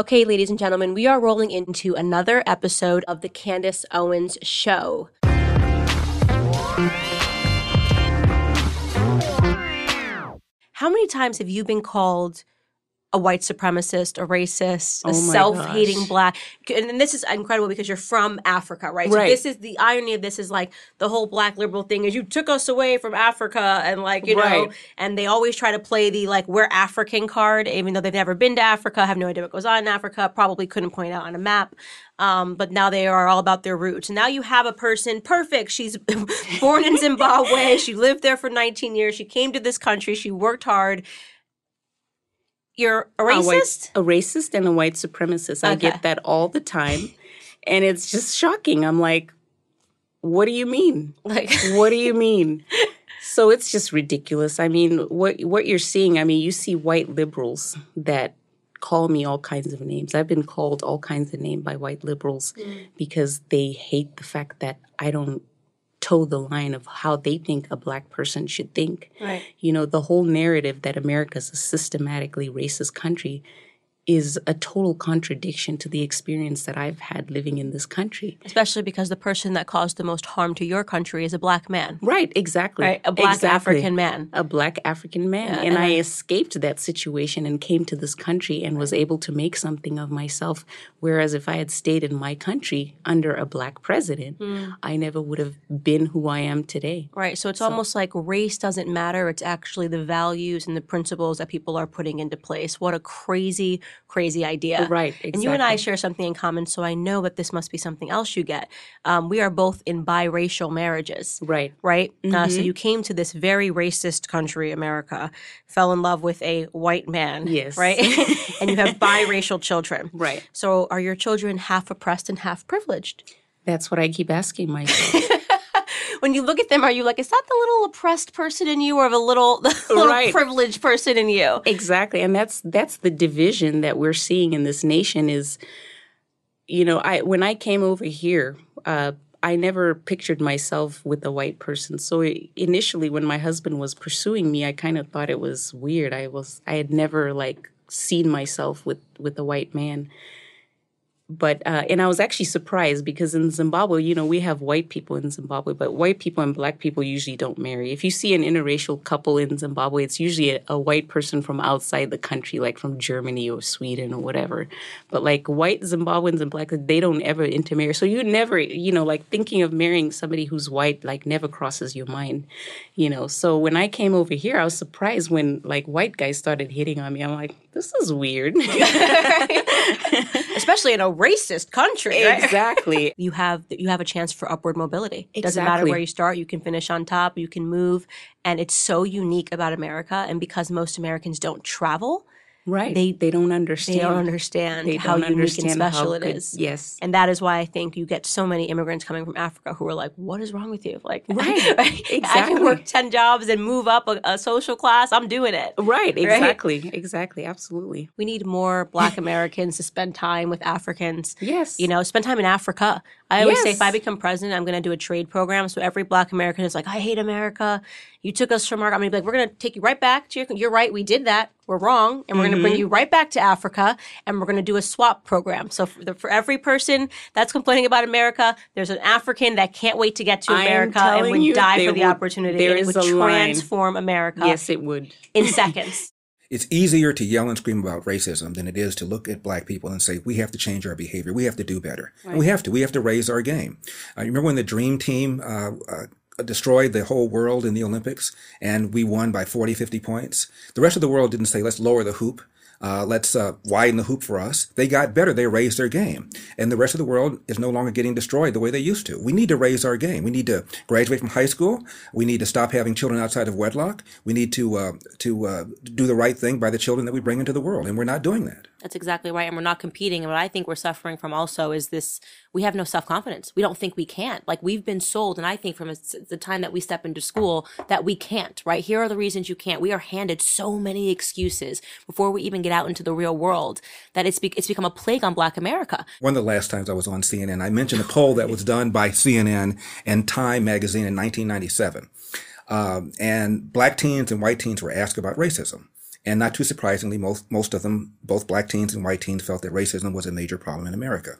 Okay, ladies and gentlemen, we are rolling into another episode of the Candace Owens Show. How many times have you been called a white supremacist, a racist, a Oh self-hating gosh. black? And this is incredible because you're from Africa, right? Right. So this is the irony of this is like the whole black liberal thing is you took us away from Africa and like, you know, and they always try to play the like we're African card, even though they've never been to Africa, have no idea what goes on in Africa, probably couldn't point out on a map. Um, but now they are all about their roots. Now you have a person perfect. She's born in Zimbabwe. She lived there for 19 years. She came to this country. She worked hard. You're a A white- racist? A, racist and a white supremacist. I get that all the time. and it's just shocking. I'm like, what do you mean? Like, What do you mean? so it's just ridiculous. I mean, what what you're seeing, I mean, you see white liberals that call me all kinds of names. I've been called all kinds of names by white liberals mm. because they hate the fact that I don't toe the line of how they think a black person should think. right. You know, the whole narrative that America's a systematically racist country is a total contradiction to the experience that I've had living in this country. Especially because the person that caused the most harm to your country is a black man. Right, exactly. Right? A black Exactly. African man. A black African man. Yeah, and and I I- escaped that situation and came to this country and was able to make something of myself. Whereas if I had stayed in my country under a black president, Hmm. I never would have been who I am today. Right. So it's almost like race doesn't matter. It's actually the values and the principles that people are putting into place. What a crazy, crazy idea. Right, And you and I share something in common, so I know that this must be something else you get. Um, we are both in biracial marriages. Right. Right? Uh, Mm-hmm. so you came to this very racist country, America, fell in love with a white man. Yes. Right? and you have biracial children. Right. So are your children half oppressed and half privileged? That's what I keep asking myself. when you look at them, are you like, is that the little oppressed person in you, or the little, the little Right. privileged person in you? Exactly. And that's that's the division that we're seeing in this nation is you know, I when I came over here, uh I never pictured myself with a white person. So initially when my husband was pursuing me, I kind of thought it was weird. I was I had never like seen myself with with a white man. But uh, and I was actually surprised because in Zimbabwe, you know, we have white people in Zimbabwe, but white people and black people usually don't marry. If you see an interracial couple in Zimbabwe, it's usually a, a white person from outside the country, like from Germany or Sweden or whatever. But like white Zimbabweans and black, they don't ever intermarry. So you never, you know, like thinking of marrying somebody who's white, like never crosses your mind, you know. So when I came over here, I was surprised when like white guys started hitting on me. I'm like, this is weird. Especially in a racist country, right? exactly. You have you have a chance for upward mobility. It doesn't matter where you start; you can finish on top. You can move, and it's so unique about America. And because most Americans don't travel, Right. They- They don't understand. they don't understand They how don't unique understand and special it good- is. Yes. And that is why I think you get so many immigrants coming from Africa who are like, "What is wrong with you? Like, Right. exactly. I can work ten jobs and move up a, a social class. I'm doing it." Right. Exactly. Exactly. Absolutely. We need more Black Americans to spend time with Africans. Yes. You know, spend time in Africa. I always say if I become president, I'm going to do a trade program. So every Black American is like, I hate America. You took us from our. I'm to be like, we're going to take you right back to your. You're right. We did that. We're wrong, and we're going to Mm-hmm. bring you right back to Africa, and we're going to do a swap program. So for, the, for every person that's complaining about America, there's an African that can't wait to get to America and would die for the would- opportunity. there and it is would a line. transform America yes, it would. in seconds. It's easier to yell and scream about racism than it is to look at black people and say, we have to change our behavior. We have to do better. And we have to. We have to raise our game. Uh, you remember when the Dream Team uh, uh, destroyed the whole world in the Olympics and we won by 40, 50 points? The rest of the world didn't say, let's lower the hoop. Uh, let's uh, widen the hoop for us. They got better. They raised their game. And the rest of the world is no longer getting destroyed the way they used to. We need to raise our game. We need to graduate from high school. We need to stop having children outside of wedlock. We need to, uh, to uh, do the right thing by the children that we bring into the world. And we're not doing that. That's exactly right. And we're not competing. And what I think we're suffering from also is this we have no self confidence. We don't think we can't. Like we've been sold, and I think from the time that we step into school that we can't, right? Here are the reasons you can't. We are handed so many excuses before we even get out into the real world that it's, be- it's become a plague on Black America. One of the last times I was on CNN, I mentioned a poll that was done by CNN and Time magazine in 1997. Um, and black teens and white teens were asked about racism. And not too surprisingly, most, most of them, both black teens and white teens, felt that racism was a major problem in America.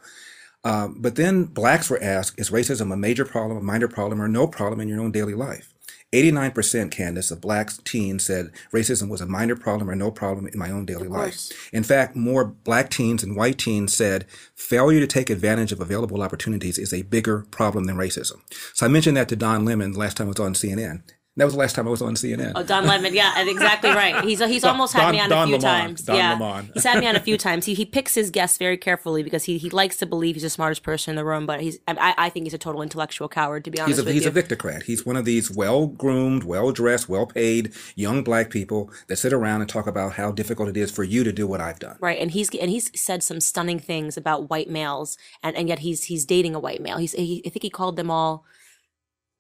Um, but then blacks were asked, is racism a major problem, a minor problem, or no problem in your own daily life? 89% Candace of black teens said racism was a minor problem or no problem in my own daily life. In fact, more black teens and white teens said failure to take advantage of available opportunities is a bigger problem than racism. So I mentioned that to Don Lemon last time I was on CNN. That was the last time I was on CNN. Oh, Don Lemon, yeah, exactly right. He's he's almost had Don- me on Don a few Lemon. times. Don yeah, Lemon. he's had me on a few times. He he picks his guests very carefully because he, he likes to believe he's the smartest person in the room. But he's I, I think he's a total intellectual coward. To be honest He's a, with he's you. a victicrat. He's one of these well groomed, well dressed, well paid young black people that sit around and talk about how difficult it is for you to do what I've done. Right, and he's and he's said some stunning things about white males, and, and yet he's he's dating a white male. He's he, I think he called them all.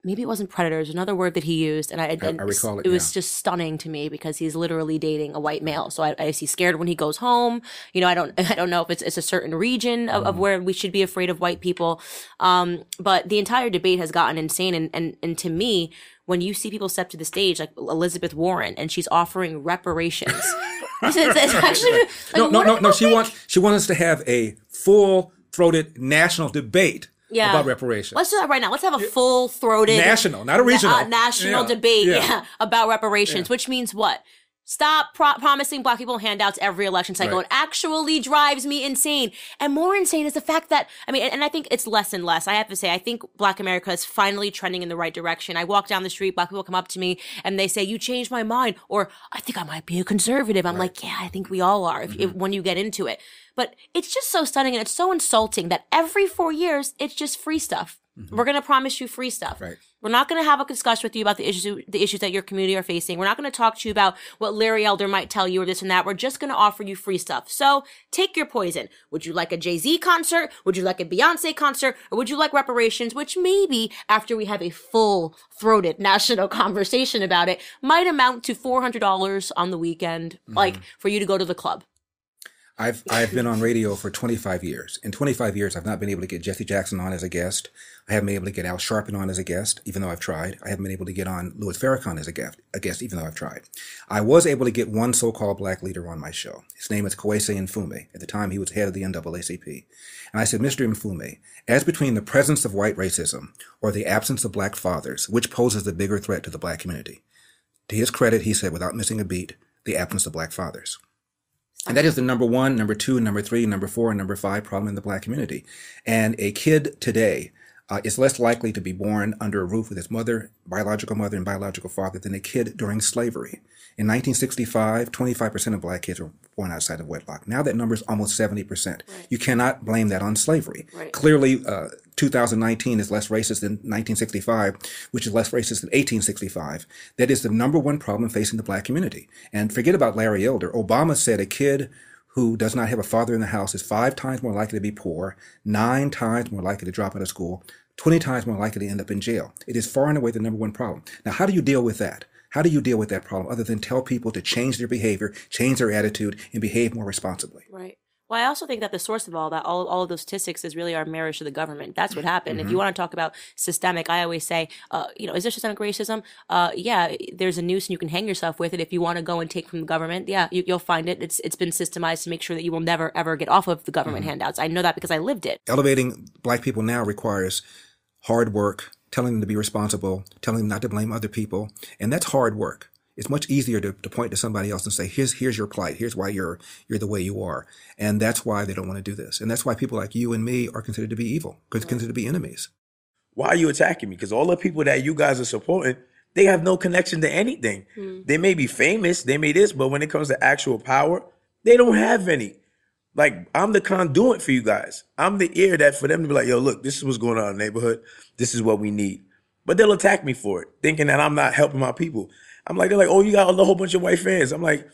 Maybe it wasn't predators, another word that he used, and I, and I recall it, It was yeah. just stunning to me because he's literally dating a white male. So I, I is he scared when he goes home? You know, I don't I don't know if it's it's a certain region of, Mm. of where we should be afraid of white people. Um, but the entire debate has gotten insane, and and and to me, when you see people step to the stage like Elizabeth Warren, and she's offering reparations. it's, it's actually like, No, no, no, no. She think? wants she wants us to have a full throated national debate Yeah. about reparations. Let's do that right now. Let's have a full throated National, not a regional. uh, national Yeah, debate yeah. yeah. about reparations, which means what? Stop pro- promising black people handouts every election cycle. Right. It actually drives me insane. And more insane is the fact that, I mean, and, and I think it's less and less. I have to say, I think black America is finally trending in the right direction. I walk down the street, black people come up to me and they say, you changed my mind. Or I think I might be a conservative. I'm like, yeah, I think we all are if, if, mm-hmm. when you get into it. But it's just so stunning and it's so insulting that every four years, it's just free stuff. Mm-hmm. We're going to promise you free stuff. Right. We're not going to have a discussion with you about the issues the issues that your community are facing. We're not going to talk to you about what Larry Elder might tell you or this and that. We're just going to offer you free stuff. So take your poison. Would you like a Jay Z concert? Would you like a Beyonce concert? Or would you like reparations? Which maybe after we have a full throated national conversation about it, might amount to four hundred dollars on the weekend, like mm-hmm. for you to go to the club. I've I've been on radio for 25 years. In 25 years, I've not been able to get Jesse Jackson on as a guest. I haven't been able to get Al Sharpton on as a guest, even though I've tried. I haven't been able to get on Louis Farrakhan as a guest, a guest, even though I've tried. I was able to get one so-called black leader on my show. His name is Kweisi Mfume. At the time, he was head of the NAACP. And I said, Mr. Mfume, as between the presence of white racism or the absence of black fathers, which poses the bigger threat to the black community? To his credit, he said, without missing a beat, the absence of black fathers. And that is the number one, number two, number three, number four, and number five problem in the black community. And a kid today uh, is less likely to be born under a roof with his mother, biological mother, and biological father than a kid during slavery. In 1965, 25% of black kids were born outside of wedlock. Now that number is almost 70%. You cannot blame that on slavery. Right. Clearly, uh, 2019 is less racist than 1965, which is less racist than 1865. That is the number one problem facing the black community. And forget about Larry Elder. Obama said a kid who does not have a father in the house is five times more likely to be poor, nine times more likely to drop out of school, 20 times more likely to end up in jail. It is far and away the number one problem. Now, how do you deal with that? How do you deal with that problem other than tell people to change their behavior, change their attitude, and behave more responsibly? Right. Well, I also think that the source of all that, all, all of those statistics, is really our marriage to the government. That's what happened. If you want to talk about systemic, I always say, uh, you know, is there systemic racism? Uh, yeah, there's a noose and you can hang yourself with it. If you want to go and take from the government, yeah, you, you'll find it. It's it's been systemized to make sure that you will never ever get off of the government handouts. I know that because I lived it. elevating black people now requires hard work, telling them to be responsible, telling them not to blame other people, and that's hard work. It's much easier to, to point to somebody else and say, "Here's here's your plight. Here's why you're you're the way you are," and that's why they don't want to do this, and that's why people like you and me are considered to be evil, because considered to be enemies. why are you attacking me? Because all the people that you guys are supporting, they have no connection to anything. Hmm. They may be famous, they may this, but when it comes to actual power, they don't have any. Like I'm the conduit for you guys. I'm the ear that for them to be like, yo, look, this is what's going on in the neighborhood. This is what we need. But they'll attack me for it, thinking that I'm not helping my people. I'm like, they're like, oh, you got a whole bunch of white fans. I'm like,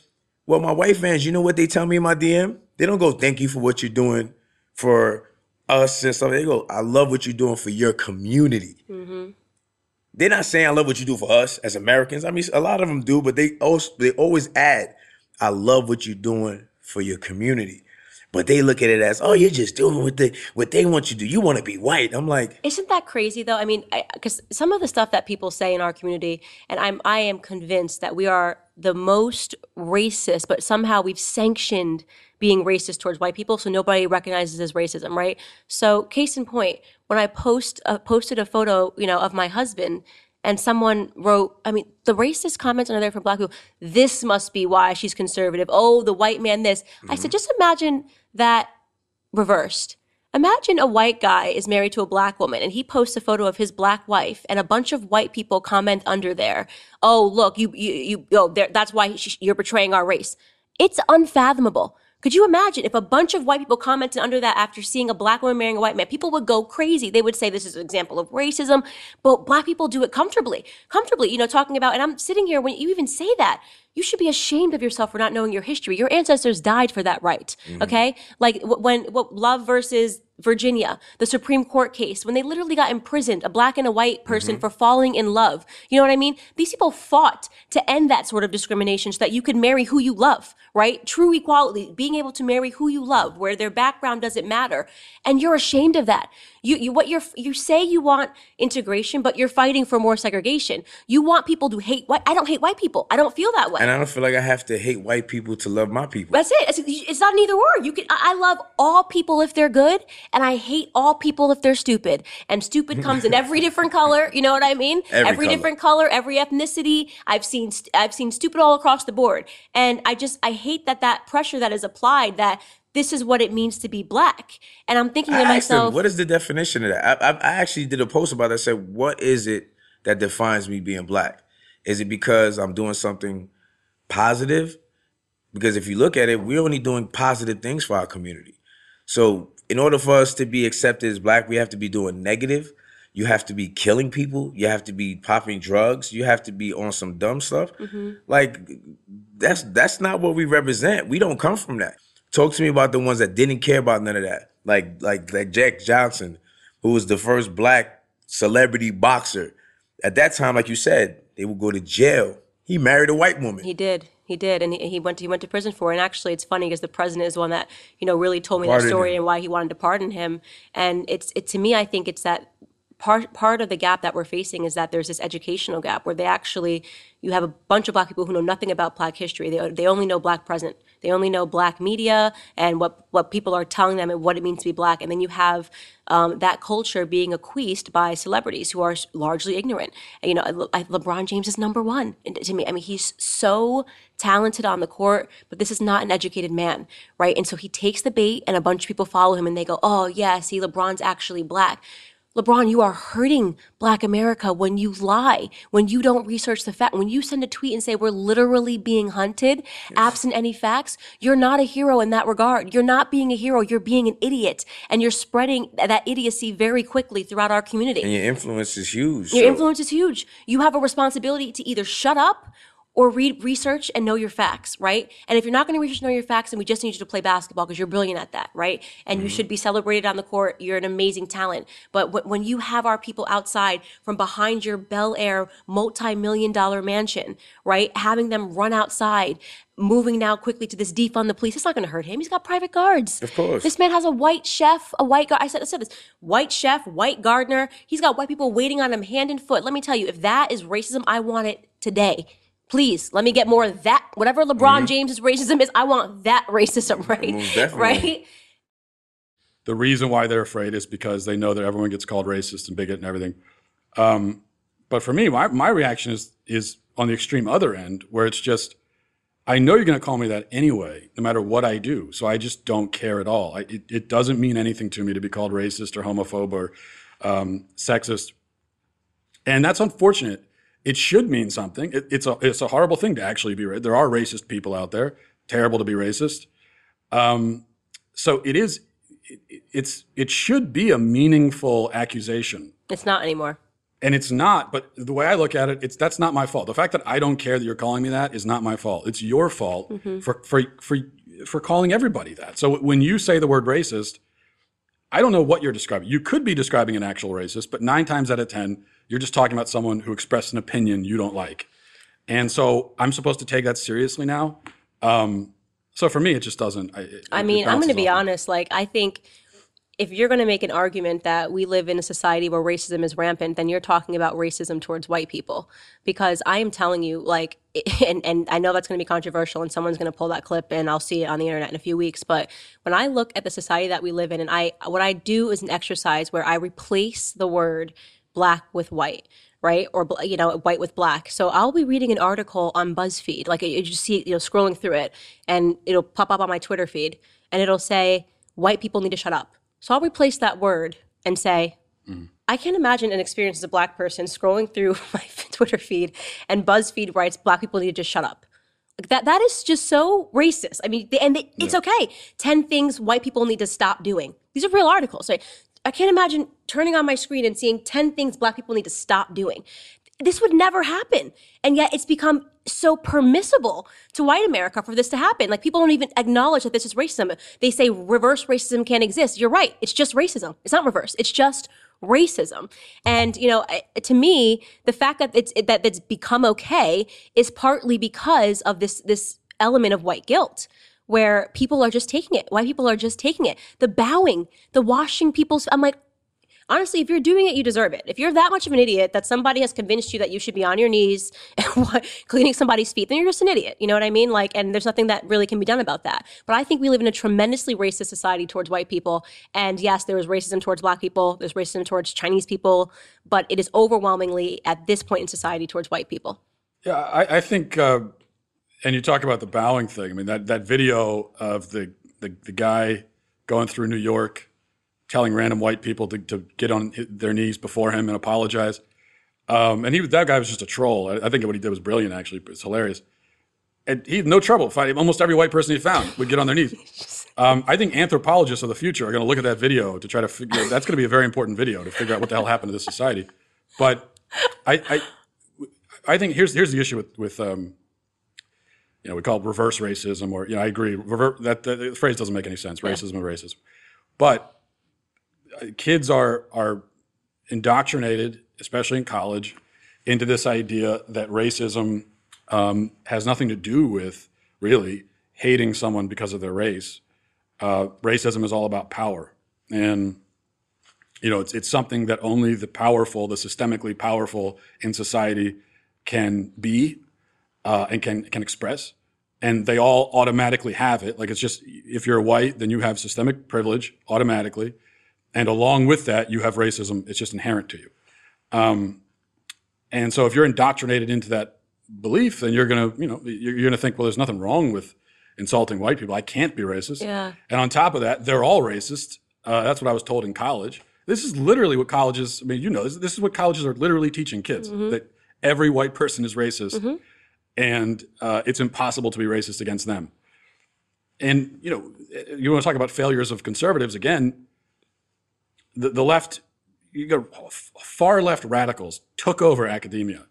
well, my white fans, you know what they tell me in my DM? They don't go, thank you for what you're doing for us and stuff. They go, I love what you're doing for your community. Mm-hmm. They're not saying I love what you do for us as Americans. I mean, a lot of them do, but they also they always add, I love what you're doing for your community. But they look at it as, oh, you're just doing what they what they want you to do. You want to be white. I'm like, Isn't that crazy though? I mean, because some of the stuff that people say in our community, and I'm I am convinced that we are the most racist, but somehow we've sanctioned being racist towards white people, so nobody recognizes as racism, right? So, case in point, when I post uh, posted a photo, you know, of my husband, and someone wrote, I mean, the racist comments are there for black people. This must be why she's conservative. Oh, the white man, this. I said, just imagine that reversed. Imagine a white guy is married to a black woman and he posts a photo of his black wife and a bunch of white people comment under there. Oh, look, you, you, you, oh, there, that's why you're betraying our race. It's unfathomable. Could you imagine if a bunch of white people commented under that after seeing a black woman marrying a white man? People would go crazy. They would say this is an example of racism, but black people do it comfortably, comfortably, you know, talking about, and I'm sitting here when you even say that, you should be ashamed of yourself for not knowing your history. Your ancestors died for that right. Mm-hmm. Okay. Like when, what Love versus Virginia, the Supreme Court case, when they literally got imprisoned, a black and a white person mm-hmm. for falling in love. You know what I mean? These people fought to end that sort of discrimination so that you could marry who you love, right? True equality, being able to marry who you love, where their background doesn't matter. And you're ashamed of that. You, you, what you're, you say you want integration, but you're fighting for more segregation. You want people to hate white. I don't hate white people. I don't feel that way. and I don't feel like I have to hate white people to love my people. That's it. It's, it's not an either or. You can. I love all people if they're good, and I hate all people if they're stupid. And stupid comes in every different color. You know what I mean? Every color. different color, every ethnicity. I've seen. I've seen stupid all across the board. And I just. I hate that that pressure that is applied. That this is what it means to be black. And I'm thinking to I them, myself. what is the definition of that? I, I, I actually did a post about that. I said, what is it that defines me being black? Is it because I'm doing something positive? Because if you look at it, we're only doing positive things for our community. So in order for us to be accepted as black, we have to be doing negative. You have to be killing people. You have to be popping drugs. You have to be on some dumb stuff. Mm-hmm. Like that's that's not what we represent. We don't come from that. Talk to me about the ones that didn't care about none of that. Like like like Jack Johnson, who was the first black celebrity boxer. At that time, like you said, they would go to jail. He married a white woman. He did. He did, and he, he went. To, he went to prison for. it. And actually, it's funny because the president is the one that you know really told me that story him. and why he wanted to pardon him. And it's it to me. I think it's that part part of the gap that we're facing is that there's this educational gap where they actually you have a bunch of black people who know nothing about black history. They they only know black present. They only know black media and what what people are telling them and what it means to be black. And then you have um, that culture being acquiesced by celebrities who are largely ignorant. You know, Le- LeBron James is number one to me. I mean, he's so talented on the court, but this is not an educated man, right? And so he takes the bait, and a bunch of people follow him, and they go, "Oh yeah, see, LeBron's actually black." LeBron, you are hurting Black America when you lie, when you don't research the fact, when you send a tweet and say we're literally being hunted, absent any facts. You're not a hero in that regard. You're not being a hero. You're being an idiot, and you're spreading that idiocy very quickly throughout our community. and your influence is huge. Your so- influence is huge. You have a responsibility to either shut up or read research and know your facts, right? And if you're not going to research and know your facts, then we just need you to play basketball because you're brilliant at that, right? And you mm-hmm. should be celebrated on the court. You're an amazing talent. But wh- when you have our people outside from behind your Bel Air multi-million dollar mansion, right? Having them run outside, moving now quickly to this defund the police, it's not going to hurt him. He's got private guards. Of course. This man has a white chef, a white guard. I said, I said this white chef, white gardener. He's got white people waiting on him hand and foot. Let me tell you, if that is racism, I want it today. Please let me get more of that. Whatever LeBron James's racism is, I want that racism, right? Mm-hmm. Definitely. Right? the reason why they're afraid is because they know that everyone gets called racist and bigot and everything. Um, but for me, my, my reaction is is on the extreme other end, where it's just, I know you're going to call me that anyway, no matter what I do. So I just don't care at all. I, it, it doesn't mean anything to me to be called racist or homophobe or um, sexist, and that's unfortunate. It should mean something. It, it's a it's a horrible thing to actually be. There are racist people out there. Terrible to be racist. Um, so it is it- it's it should be a meaningful accusation It's not anymore. and it's not but the way i look at it it's that's not my fault the fact that i don't care that you're calling me that is not my fault it's your fault for for for for calling everybody that so when you say the word racist i don't know what you're describing you could be describing an actual racist but 9 times out of 10 you're just talking about someone who expressed an opinion you don't like and so i'm supposed to take that seriously now um, So for me, it just doesn't. I, it, I mean, I'm going to be off honest. Like, I think if you're going to make an argument that we live in a society where racism is rampant, then you're talking about racism towards white people. Because I am telling you, like, and, and I know that's going to be controversial and someone's going to pull that clip and I'll see it on the internet in a few weeks. But when I look at the society that we live in, and I, what I do is an exercise where I replace the word black with white right? Or you know, white with black. So I'll be reading an article on BuzzFeed, like you just see, you know, scrolling through it, and it'll pop up on my Twitter feed, and it'll say white people need to shut up. So I'll replace that word and say. Mm-hmm. I can't imagine an experience as a black person scrolling through my Twitter feed and BuzzFeed writes black people need to just shut up. Like that that is just so racist. I mean, and they, it's okay. 10 things white people need to stop doing. These are real articles. Right? I can't imagine turning on my screen and seeing 10 things black people need to stop doing. This would never happen. And yet it's become so permissible to white America for this to happen. Like people don't even acknowledge that this is racism. They say reverse racism can't exist. You're right. It's just racism. It's not reverse. It's just racism. And you know, to me, the fact that it's that it's become okay is partly because of this this element of white guilt where people are just taking it. White people are just taking it. The bowing, the washing people's I'm like honestly, if you're doing it, you deserve it. If you're that much of an idiot that somebody has convinced you that you should be on your knees cleaning somebody's feet, then you're just an idiot. You know what I mean? Like, and there's nothing that really can be done about that. But I think we live in a tremendously racist society towards white people. And yes, there is racism towards black people. There's racism towards Chinese people, but it is overwhelmingly at this point in society towards white people. Yeah, I, I think, uh, and you talk about the bowing thing. I mean, that, that video of the, the, the guy going through New York, telling random white people to, to get on their knees before him and apologize. Um, and he was- that guy was just a troll. I, I think what he did was brilliant. Actually, it's hilarious. And he had no trouble fighting. Almost every white person he found would get on their knees. Um, I think anthropologists of the future are going to look at that video to try to figure. That's going to be a very important video to figure out what the hell happened to this society. But I, I I think here's here's the issue with with um, you know we call it reverse racism or you know I agree rever- that the, the phrase doesn't make any sense racism and racism, but uh, kids are are indoctrinated especially in college into this idea that racism um, has nothing to do with really hating someone because of their race. Uh, racism is all about power. And you know, it's, it's something that only the powerful, the systemically powerful in society can be uh, and can, can express. And they all automatically have it. Like it's just, if you're white, then you have systemic privilege automatically. And along with that, you have racism. It's just inherent to you. Um, and so if you're indoctrinated into that belief, then you're going to, you know, you're, you're to think, well, there's nothing wrong with insulting white people. I can't be racist. Yeah. And on top of that, they're all racist. Uh, that's what I was told in college. This is literally what colleges, I mean, you know, this, this is what colleges are literally teaching kids that every white person is racist and uh, it's impossible to be racist against them. And, you know, you want to talk about failures of conservatives again, the, the left, you got far left radicals took over academia,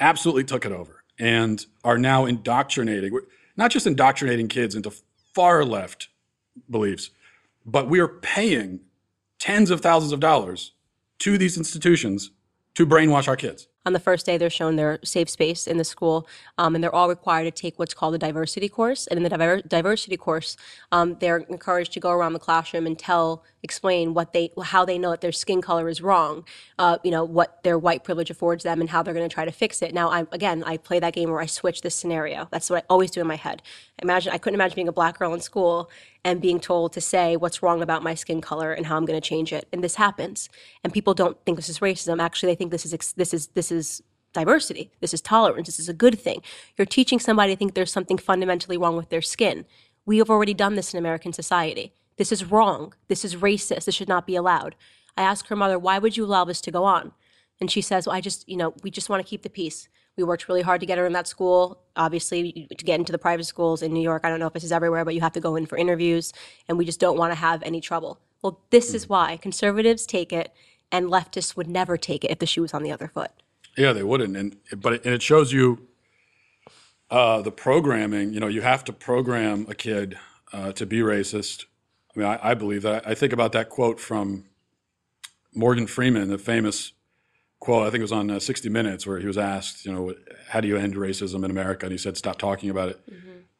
absolutely took it over, and are now indoctrinating, not just indoctrinating kids into far left beliefs, but we are paying tens of thousands of dollars to these institutions to brainwash our kids. On the first day they're shown their safe space in the school um, and they're all required to take what's called a diversity course. And in the diver- diversity course um, they're encouraged to go around the classroom and tell explain what they how they know that their skin color is wrong uh, you know what their white privilege affords them and how they're going to try to fix it now i again i play that game where i switch this scenario that's what i always do in my head imagine i couldn't imagine being a black girl in school and being told to say what's wrong about my skin color and how i'm going to change it and this happens and people don't think this is racism actually they think this is this is this is diversity. This is tolerance. This is a good thing. You're teaching somebody to think there's something fundamentally wrong with their skin. We have already done this in American society. This is wrong. This is racist. This should not be allowed. I ask her mother, why would you allow this to go on? And she says, well, I just, you know, we just want to keep the peace. We worked really hard to get her in that school. Obviously, to get into the private schools in New York, I don't know if this is everywhere, but you have to go in for interviews, and we just don't want to have any trouble. Well, this is why conservatives take it, and leftists would never take it if the shoe was on the other foot. Yeah, they wouldn't, and but it, and it shows you uh, the programming. You know, you have to program a kid uh, to be racist. I mean, I, I believe that. I think about that quote from Morgan Freeman, the famous quote. I think it was on uh, 60 Minutes, where he was asked, you know, how do you end racism in America? And he said, stop talking about it.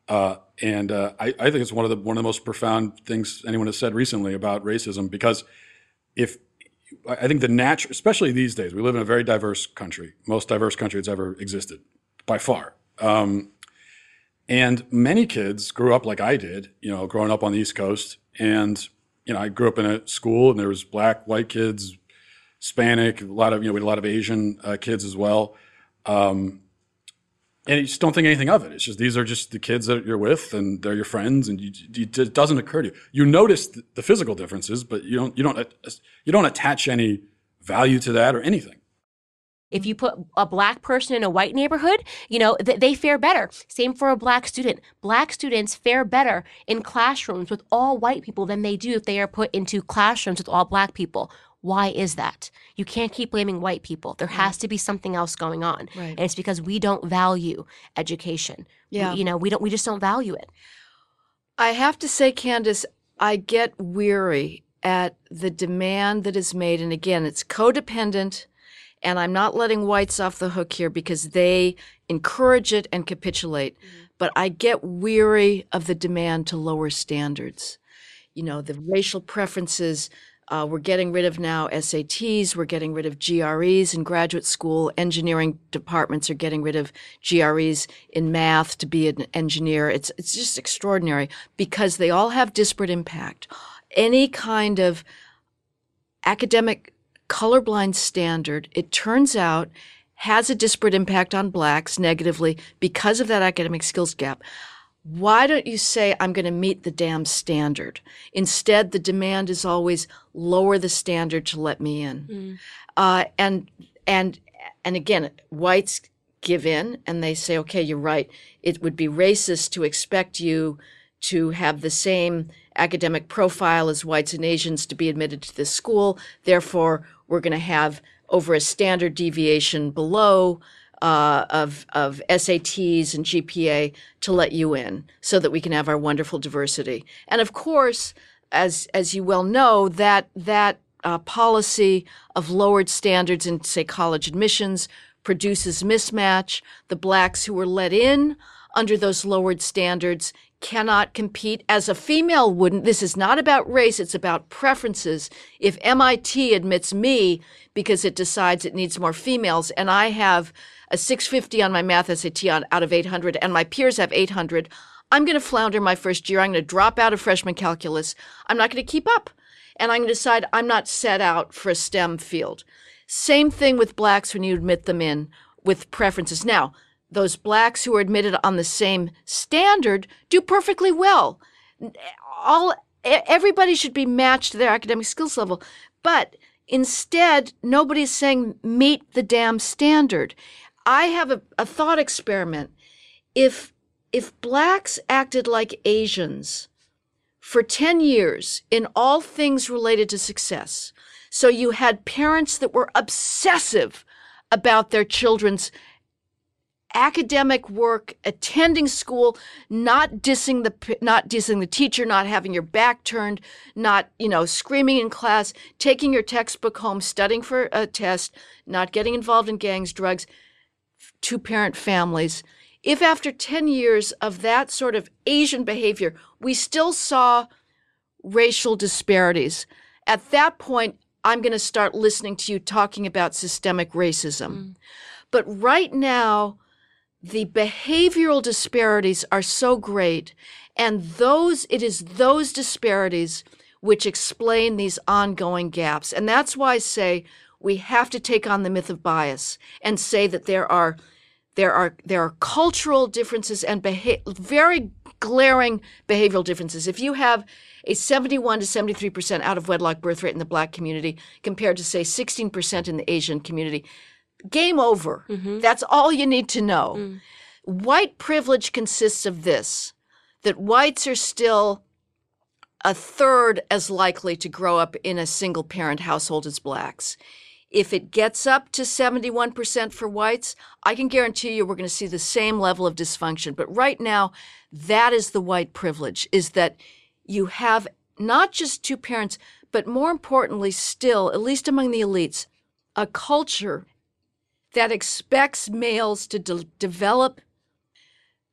Uh, and uh, I, I think it's one of the one of the most profound things anyone has said recently about racism because if I think the natural, especially these days, we live in a very diverse country, most diverse country that's ever existed by far. Um, and many kids grew up like I did, you know, growing up on the East Coast. And, you know, I grew up in a school and there was black, white kids, Hispanic, a lot of, you know, we had a lot of Asian uh, kids as well. Um, and you just don't think anything of it. It's just these are just the kids that you're with, and they're your friends, and you, you, it doesn't occur to you. You notice the physical differences, but you don't you don't you don't attach any value to that or anything. If you put a black person in a white neighborhood, you know, th- they fare better. Same for a black student. Black students fare better in classrooms with all white people than they do if they are put into classrooms with all black people. Why is that? You can't keep blaming white people. There has to be something else going on. Right. And it's because we don't value education. Yeah. We- you know, we don't we just don't value it. I have to say, Candace, I get weary at the demand that is made. And again, it's codependent. And I'm not letting whites off the hook here because they encourage it and capitulate. But I get weary of the demand to lower standards. You know, the racial preferences. Uh, we're getting rid of now SATs. We're getting rid of GREs in graduate school. Engineering departments are getting rid of GREs in math to be an engineer. It's it's just extraordinary because they all have disparate impact. Any kind of academic colorblind standard, it turns out, has a disparate impact on blacks negatively because of that academic skills gap. Why don't you say, I'm going to meet the damn standard? Instead, the demand is always lower the standard to let me in. Uh, and, and, and again, whites give in and they say, okay, you're right. It would be racist to expect you to have the same academic profile as whites and Asians to be admitted to this school. Therefore, we're going to have over a standard deviation below uh, of of SATs and GPA to let you in, so that we can have our wonderful diversity. And of course, as as you well know, that that uh, policy of lowered standards in say college admissions produces mismatch. The blacks who were let in under those lowered standards cannot compete as a female wouldn't. This is not about race, it's about preferences. If MIT admits me because it decides it needs more females and I have a 650 on my math SAT on, out of 800 and my peers have 800, I'm going to flounder my first year. I'm going to drop out of freshman calculus. I'm not going to keep up. And I'm going to decide I'm not set out for a STEM field. Same thing with blacks when you admit them in with preferences. Now, those blacks who are admitted on the same standard do perfectly well. All everybody should be matched to their academic skills level, but instead, nobody's saying meet the damn standard. I have a, a thought experiment. If if blacks acted like Asians for 10 years in all things related to success, so you had parents that were obsessive about their children's academic work, attending school, not dissing the not dissing the teacher, not having your back turned, not you know screaming in class, taking your textbook home, studying for a test, not getting involved in gangs, drugs, two parent families. If after 10 years of that sort of Asian behavior, we still saw racial disparities, at that point, I'm going to start listening to you talking about systemic racism. Mm. But right now, the behavioral disparities are so great and those it is those disparities which explain these ongoing gaps. And that's why i say we have to take on the myth of bias and say that there are there are there are cultural differences and beha- very glaring behavioral differences. If you have a 71 to 73% out of wedlock birth rate in the black community compared to say 16% in the asian community game over. Mm-hmm. That's all you need to know. Mm. White privilege consists of this that whites are still a third as likely to grow up in a single parent household as blacks. If it gets up to 71% for whites, I can guarantee you we're going to see the same level of dysfunction. But right now, that is the white privilege is that you have not just two parents, but more importantly, still, at least among the elites, a culture that expects males to de- develop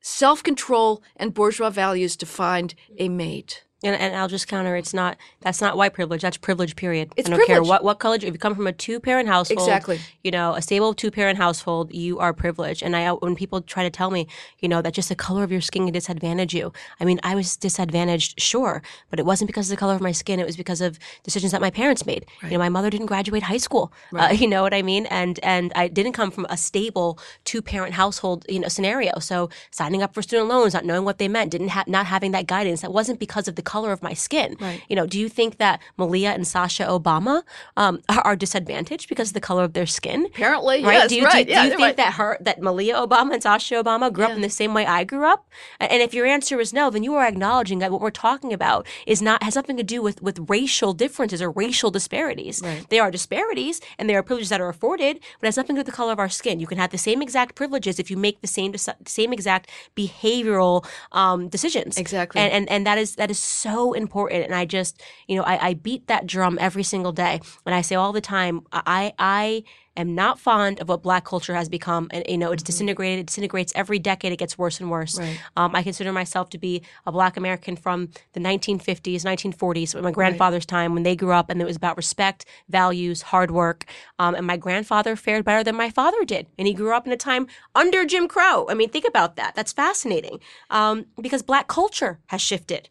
self control and bourgeois values to find a mate. And, and I'll just counter. It's not. That's not white privilege. That's privilege. Period. It's I don't care privilege. what what color. If you come from a two parent household, Exactly. You know, a stable two parent household, you are privileged. And I, when people try to tell me, you know, that just the color of your skin can disadvantage you. I mean, I was disadvantaged, sure, but it wasn't because of the color of my skin. It was because of decisions that my parents made. You know, my mother didn't graduate high school. Uh, you know what I mean? And and I didn't come from a stable two parent household, you know, scenario. So signing up for student loans, not knowing what they meant, didn't ha- not having that guidance. That wasn't because of the color of my skin. Right. You know, do you think that Malia and Sasha Obama um, are, are disadvantaged because of the color of their skin? Apparently, Right? yes, do you, right. do, yeah, do you think right. that her that Malia Obama and Sasha Obama grew up in the same way I grew up? And if your answer is no, then you are acknowledging that what we're talking about is not has nothing to do with with racial differences or racial disparities. They are disparities and there are privileges that are afforded, but it has nothing to do with the color of our skin. You can have the same exact privileges if you make the same same exact behavioral um, decisions. Exactly. And, and and that is that is so important. And I just you know I, I beat that drum every single day, and I say all the time I I am not fond of what black culture has become. And you know it's disintegrated. It disintegrates every decade. It gets worse and worse. Right. Um, I consider myself to be a black American from the 1950s, 1940s, my grandfather's time when they grew up, and it was about respect, values, hard work. Um, and my grandfather fared better than my father did, and he grew up in a time under Jim Crow. I mean, think about that. That's fascinating um, because black culture has shifted.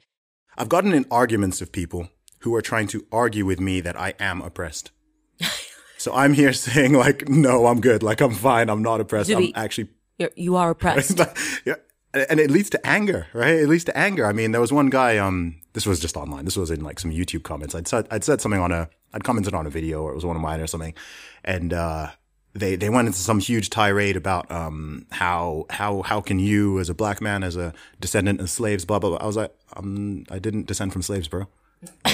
I've gotten in arguments of people who are trying to argue with me that I am oppressed. so I'm here saying like, no, I'm good. Like I'm fine. I'm not oppressed. I'm actually You're, you are oppressed. yeah. And it leads to anger, right? It leads to anger. I mean, there was one guy, um, this was just online. This was in like some YouTube comments. I'd said, I'd said something on a, I'd commented on a video or it was one of mine or something. And, uh, they, they went into some huge tirade about, um, how, how, how can you as a black man, as a descendant of slaves, blah, blah, blah. I was like, um, I didn't descend from slaves, bro.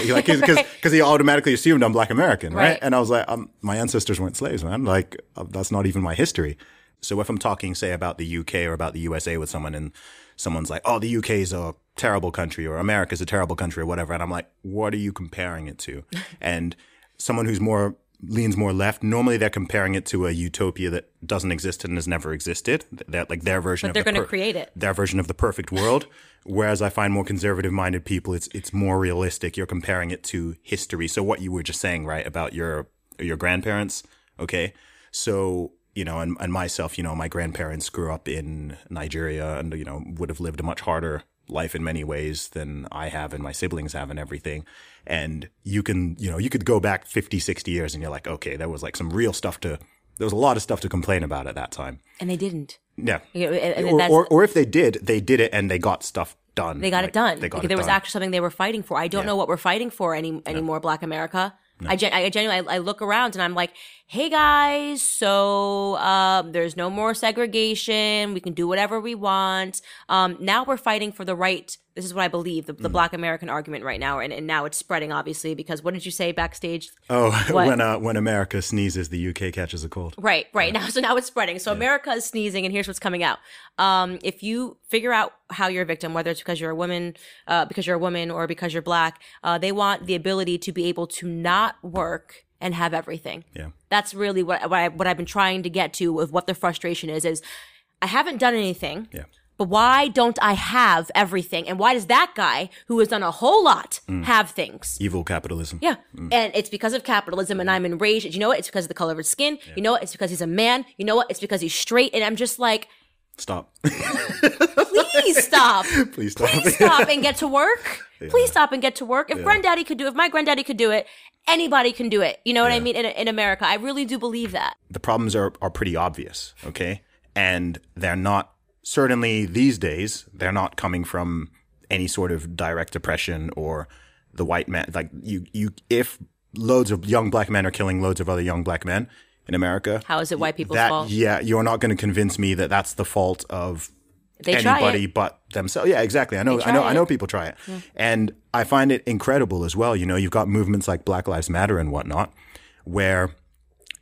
like, cause, cause, 'cause he automatically assumed I'm black American, right? Right. And I was like, um, my ancestors weren't slaves, man. Like, uh, that's not even my history. So if I'm talking, say, about the UK or about the USA with someone and someone's like, oh, the UK is a terrible country or "America is a terrible country or whatever. And I'm like, what are you comparing it to? and someone who's more leans more left, normally they're comparing it to a utopia that doesn't exist and has never existed. That like their version But of they're the gonna create it. Their version of the perfect world. Whereas I find more conservative minded people, it's it's more realistic. You're comparing it to history. So what you were just saying, right, about your your grandparents, okay? So you know, and, and myself, you know, my grandparents grew up in Nigeria and, you know, would have lived a much harder life in many ways than I have and my siblings have and everything. And you can, you know, you could go back 50, 60 years and you're like, okay, there was like some real stuff to, there was a lot of stuff to complain about at that time. and they didn't. Yeah. You know, and- and Or, or, or if they did, they did it and they got stuff done. They got Like, it done. They got because it there was done. actually something they were fighting for. I don't Yeah. know what we're fighting for any anymore, Black America. I, gen- I genuinely, I, I look around and I'm like, hey guys, so um, there's no more segregation. We can do whatever we want. Um, now we're fighting for the right. This is what I believe the, Mm. the Black American argument right now, and, and now it's spreading obviously because what did you say backstage? Oh, What? when uh, when America sneezes, the UK catches a cold. Right, right. Now, so now it's spreading. So America is sneezing, and here's what's coming out. Um, if you figure out how you're a victim, whether it's because you're a woman, uh, because you're a woman, or because you're black, uh, they want the ability to be able to not work and have everything. Yeah. That's really what what, I, what I've been trying to get to of what the frustration is. Is I haven't done anything. Yeah. But why don't I have everything? And why does that guy who has done a whole lot Mm. have things? Evil capitalism. Yeah. And it's because of capitalism and I'm enraged. You know what? It's because of the color of his skin. You know what? It's because he's a man. You know what? It's because he's straight. And I'm just like, Stop. please stop. Please stop. Please stop and get to work. Please stop and get to work. If granddaddy could do it, if my granddaddy could do it, anybody can do it. You know what I mean? In, in America. I really do believe that. the problems are, are pretty obvious, okay? And they're not, certainly these days, they're not coming from any sort of direct oppression or the white man. Like, you, you, if loads of young black men are killing loads of other young black men in America, How is it white people's that, fault? yeah, you're not going to convince me that that's the fault of They anybody but themselves. Yeah, exactly. I know. I know. try I know people try it, and I find it incredible as well. You know, you've got movements like Black Lives Matter and whatnot, where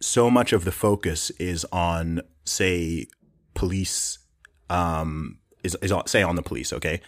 so much of the focus is on, say, police. Um, is is on, say on the police. Okay,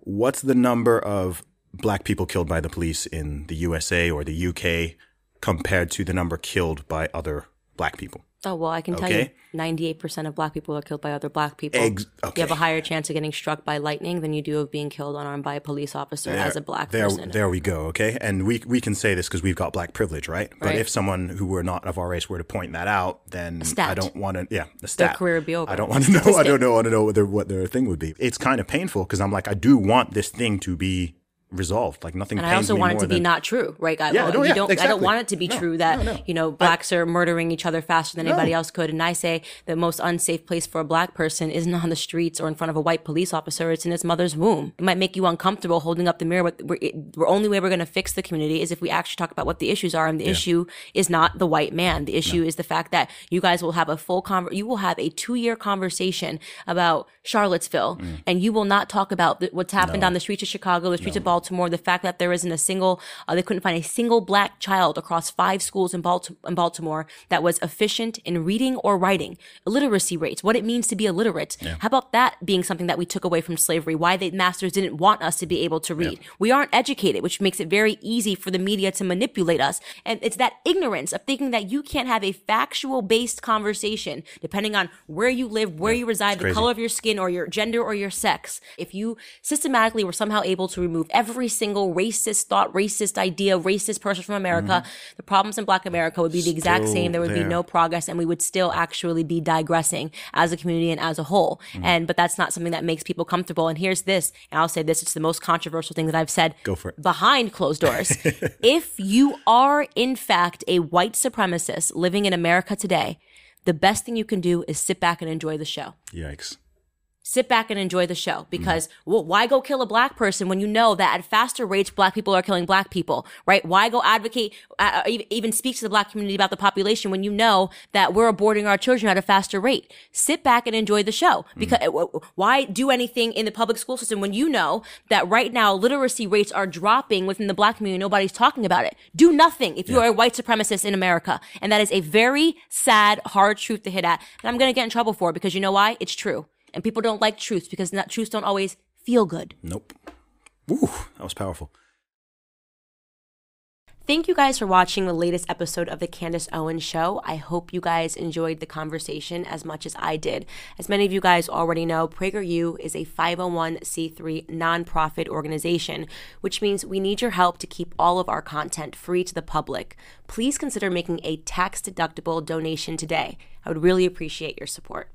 what's the number of black people killed by the police in the USA or the UK compared to the number killed by other black people. Oh well, I can tell you, ninety-eight percent of black people are killed by other black people. Ex- You have a higher chance of getting struck by lightning than you do of being killed unarmed by a police officer as a black there, person. There we go. Okay, and we we can say this because we've got black privilege, right? But Right. if someone who were not of our race were to point that out, then. I don't want to. Yeah, the stat. career would be over. I don't want to know. I don't know. Want to know what their what their thing would be. It's kind of painful because I'm like, I do want this thing to be resolved. Like nothing. and I also want it to be than- not true, right, guy? Yeah, no, you yeah, don't. I don't want it to be No, true that no, no. you know blacks are murdering each other faster than anybody else could. And I say the most unsafe place for a black person isn't on the streets or in front of a white police officer. It's in his mother's womb. It might make you uncomfortable holding up the mirror, but we're, the only way we're going to fix the community is if we actually talk about what the issues are. And the issue is not the white man. The issue is the fact that you guys will have a full conver- You will have a two year conversation about Charlottesville, Mm. and you will not talk about the, what's happened on the streets of Chicago, the streets of Baltimore, the fact that there isn't a single, uh, they couldn't find a single black child across five schools in, Balti- in Baltimore that was efficient in reading or writing. Illiteracy rates, what it means to be illiterate. How about that being something that we took away from slavery? Why the masters didn't want us to be able to read. We aren't educated, which makes it very easy for the media to manipulate us. And it's that ignorance of thinking that you can't have a factual based conversation, depending on where you live, where you reside, the color of your skin, or your gender or your sex. If you systematically were somehow able to remove every single racist thought, racist idea, racist person from America, the problems in Black America would be the exact Still same. There would be no progress, and we would still actually be digressing as a community and as a whole. Mm-hmm. And but that's not something that makes people comfortable. And here's this, and I'll say this: it's the most controversial thing that I've said. Go for it. Behind closed doors, if you are in fact a white supremacist living in America today, the best thing you can do is sit back and enjoy the show Yikes. Sit back and enjoy the show because well, why go kill a black person when you know that at faster rates black people are killing black people right? Why go advocate uh, even- even speak to the black community about the population when you know that we're aborting our children at a faster rate? Sit back and enjoy the show because uh, w- why do anything in the public school system when you know that right now literacy rates are dropping within the black community nobody's talking about it? Do nothing if you are a white supremacist in america. And that is a very sad hard truth to hit at and i'm going to get in trouble for it because you know why? It's true and people don't like truths because not, truths don't always feel good. Nope. Ooh, that was powerful. Thank you guys for watching the latest episode of the Candace Owens Show. I hope you guys enjoyed the conversation as much as I did. As many of you guys already know, PragerU is a 501c3 nonprofit organization, which means we need your help to keep all of our content free to the public. Please consider making a tax deductible donation today. I would really appreciate your support.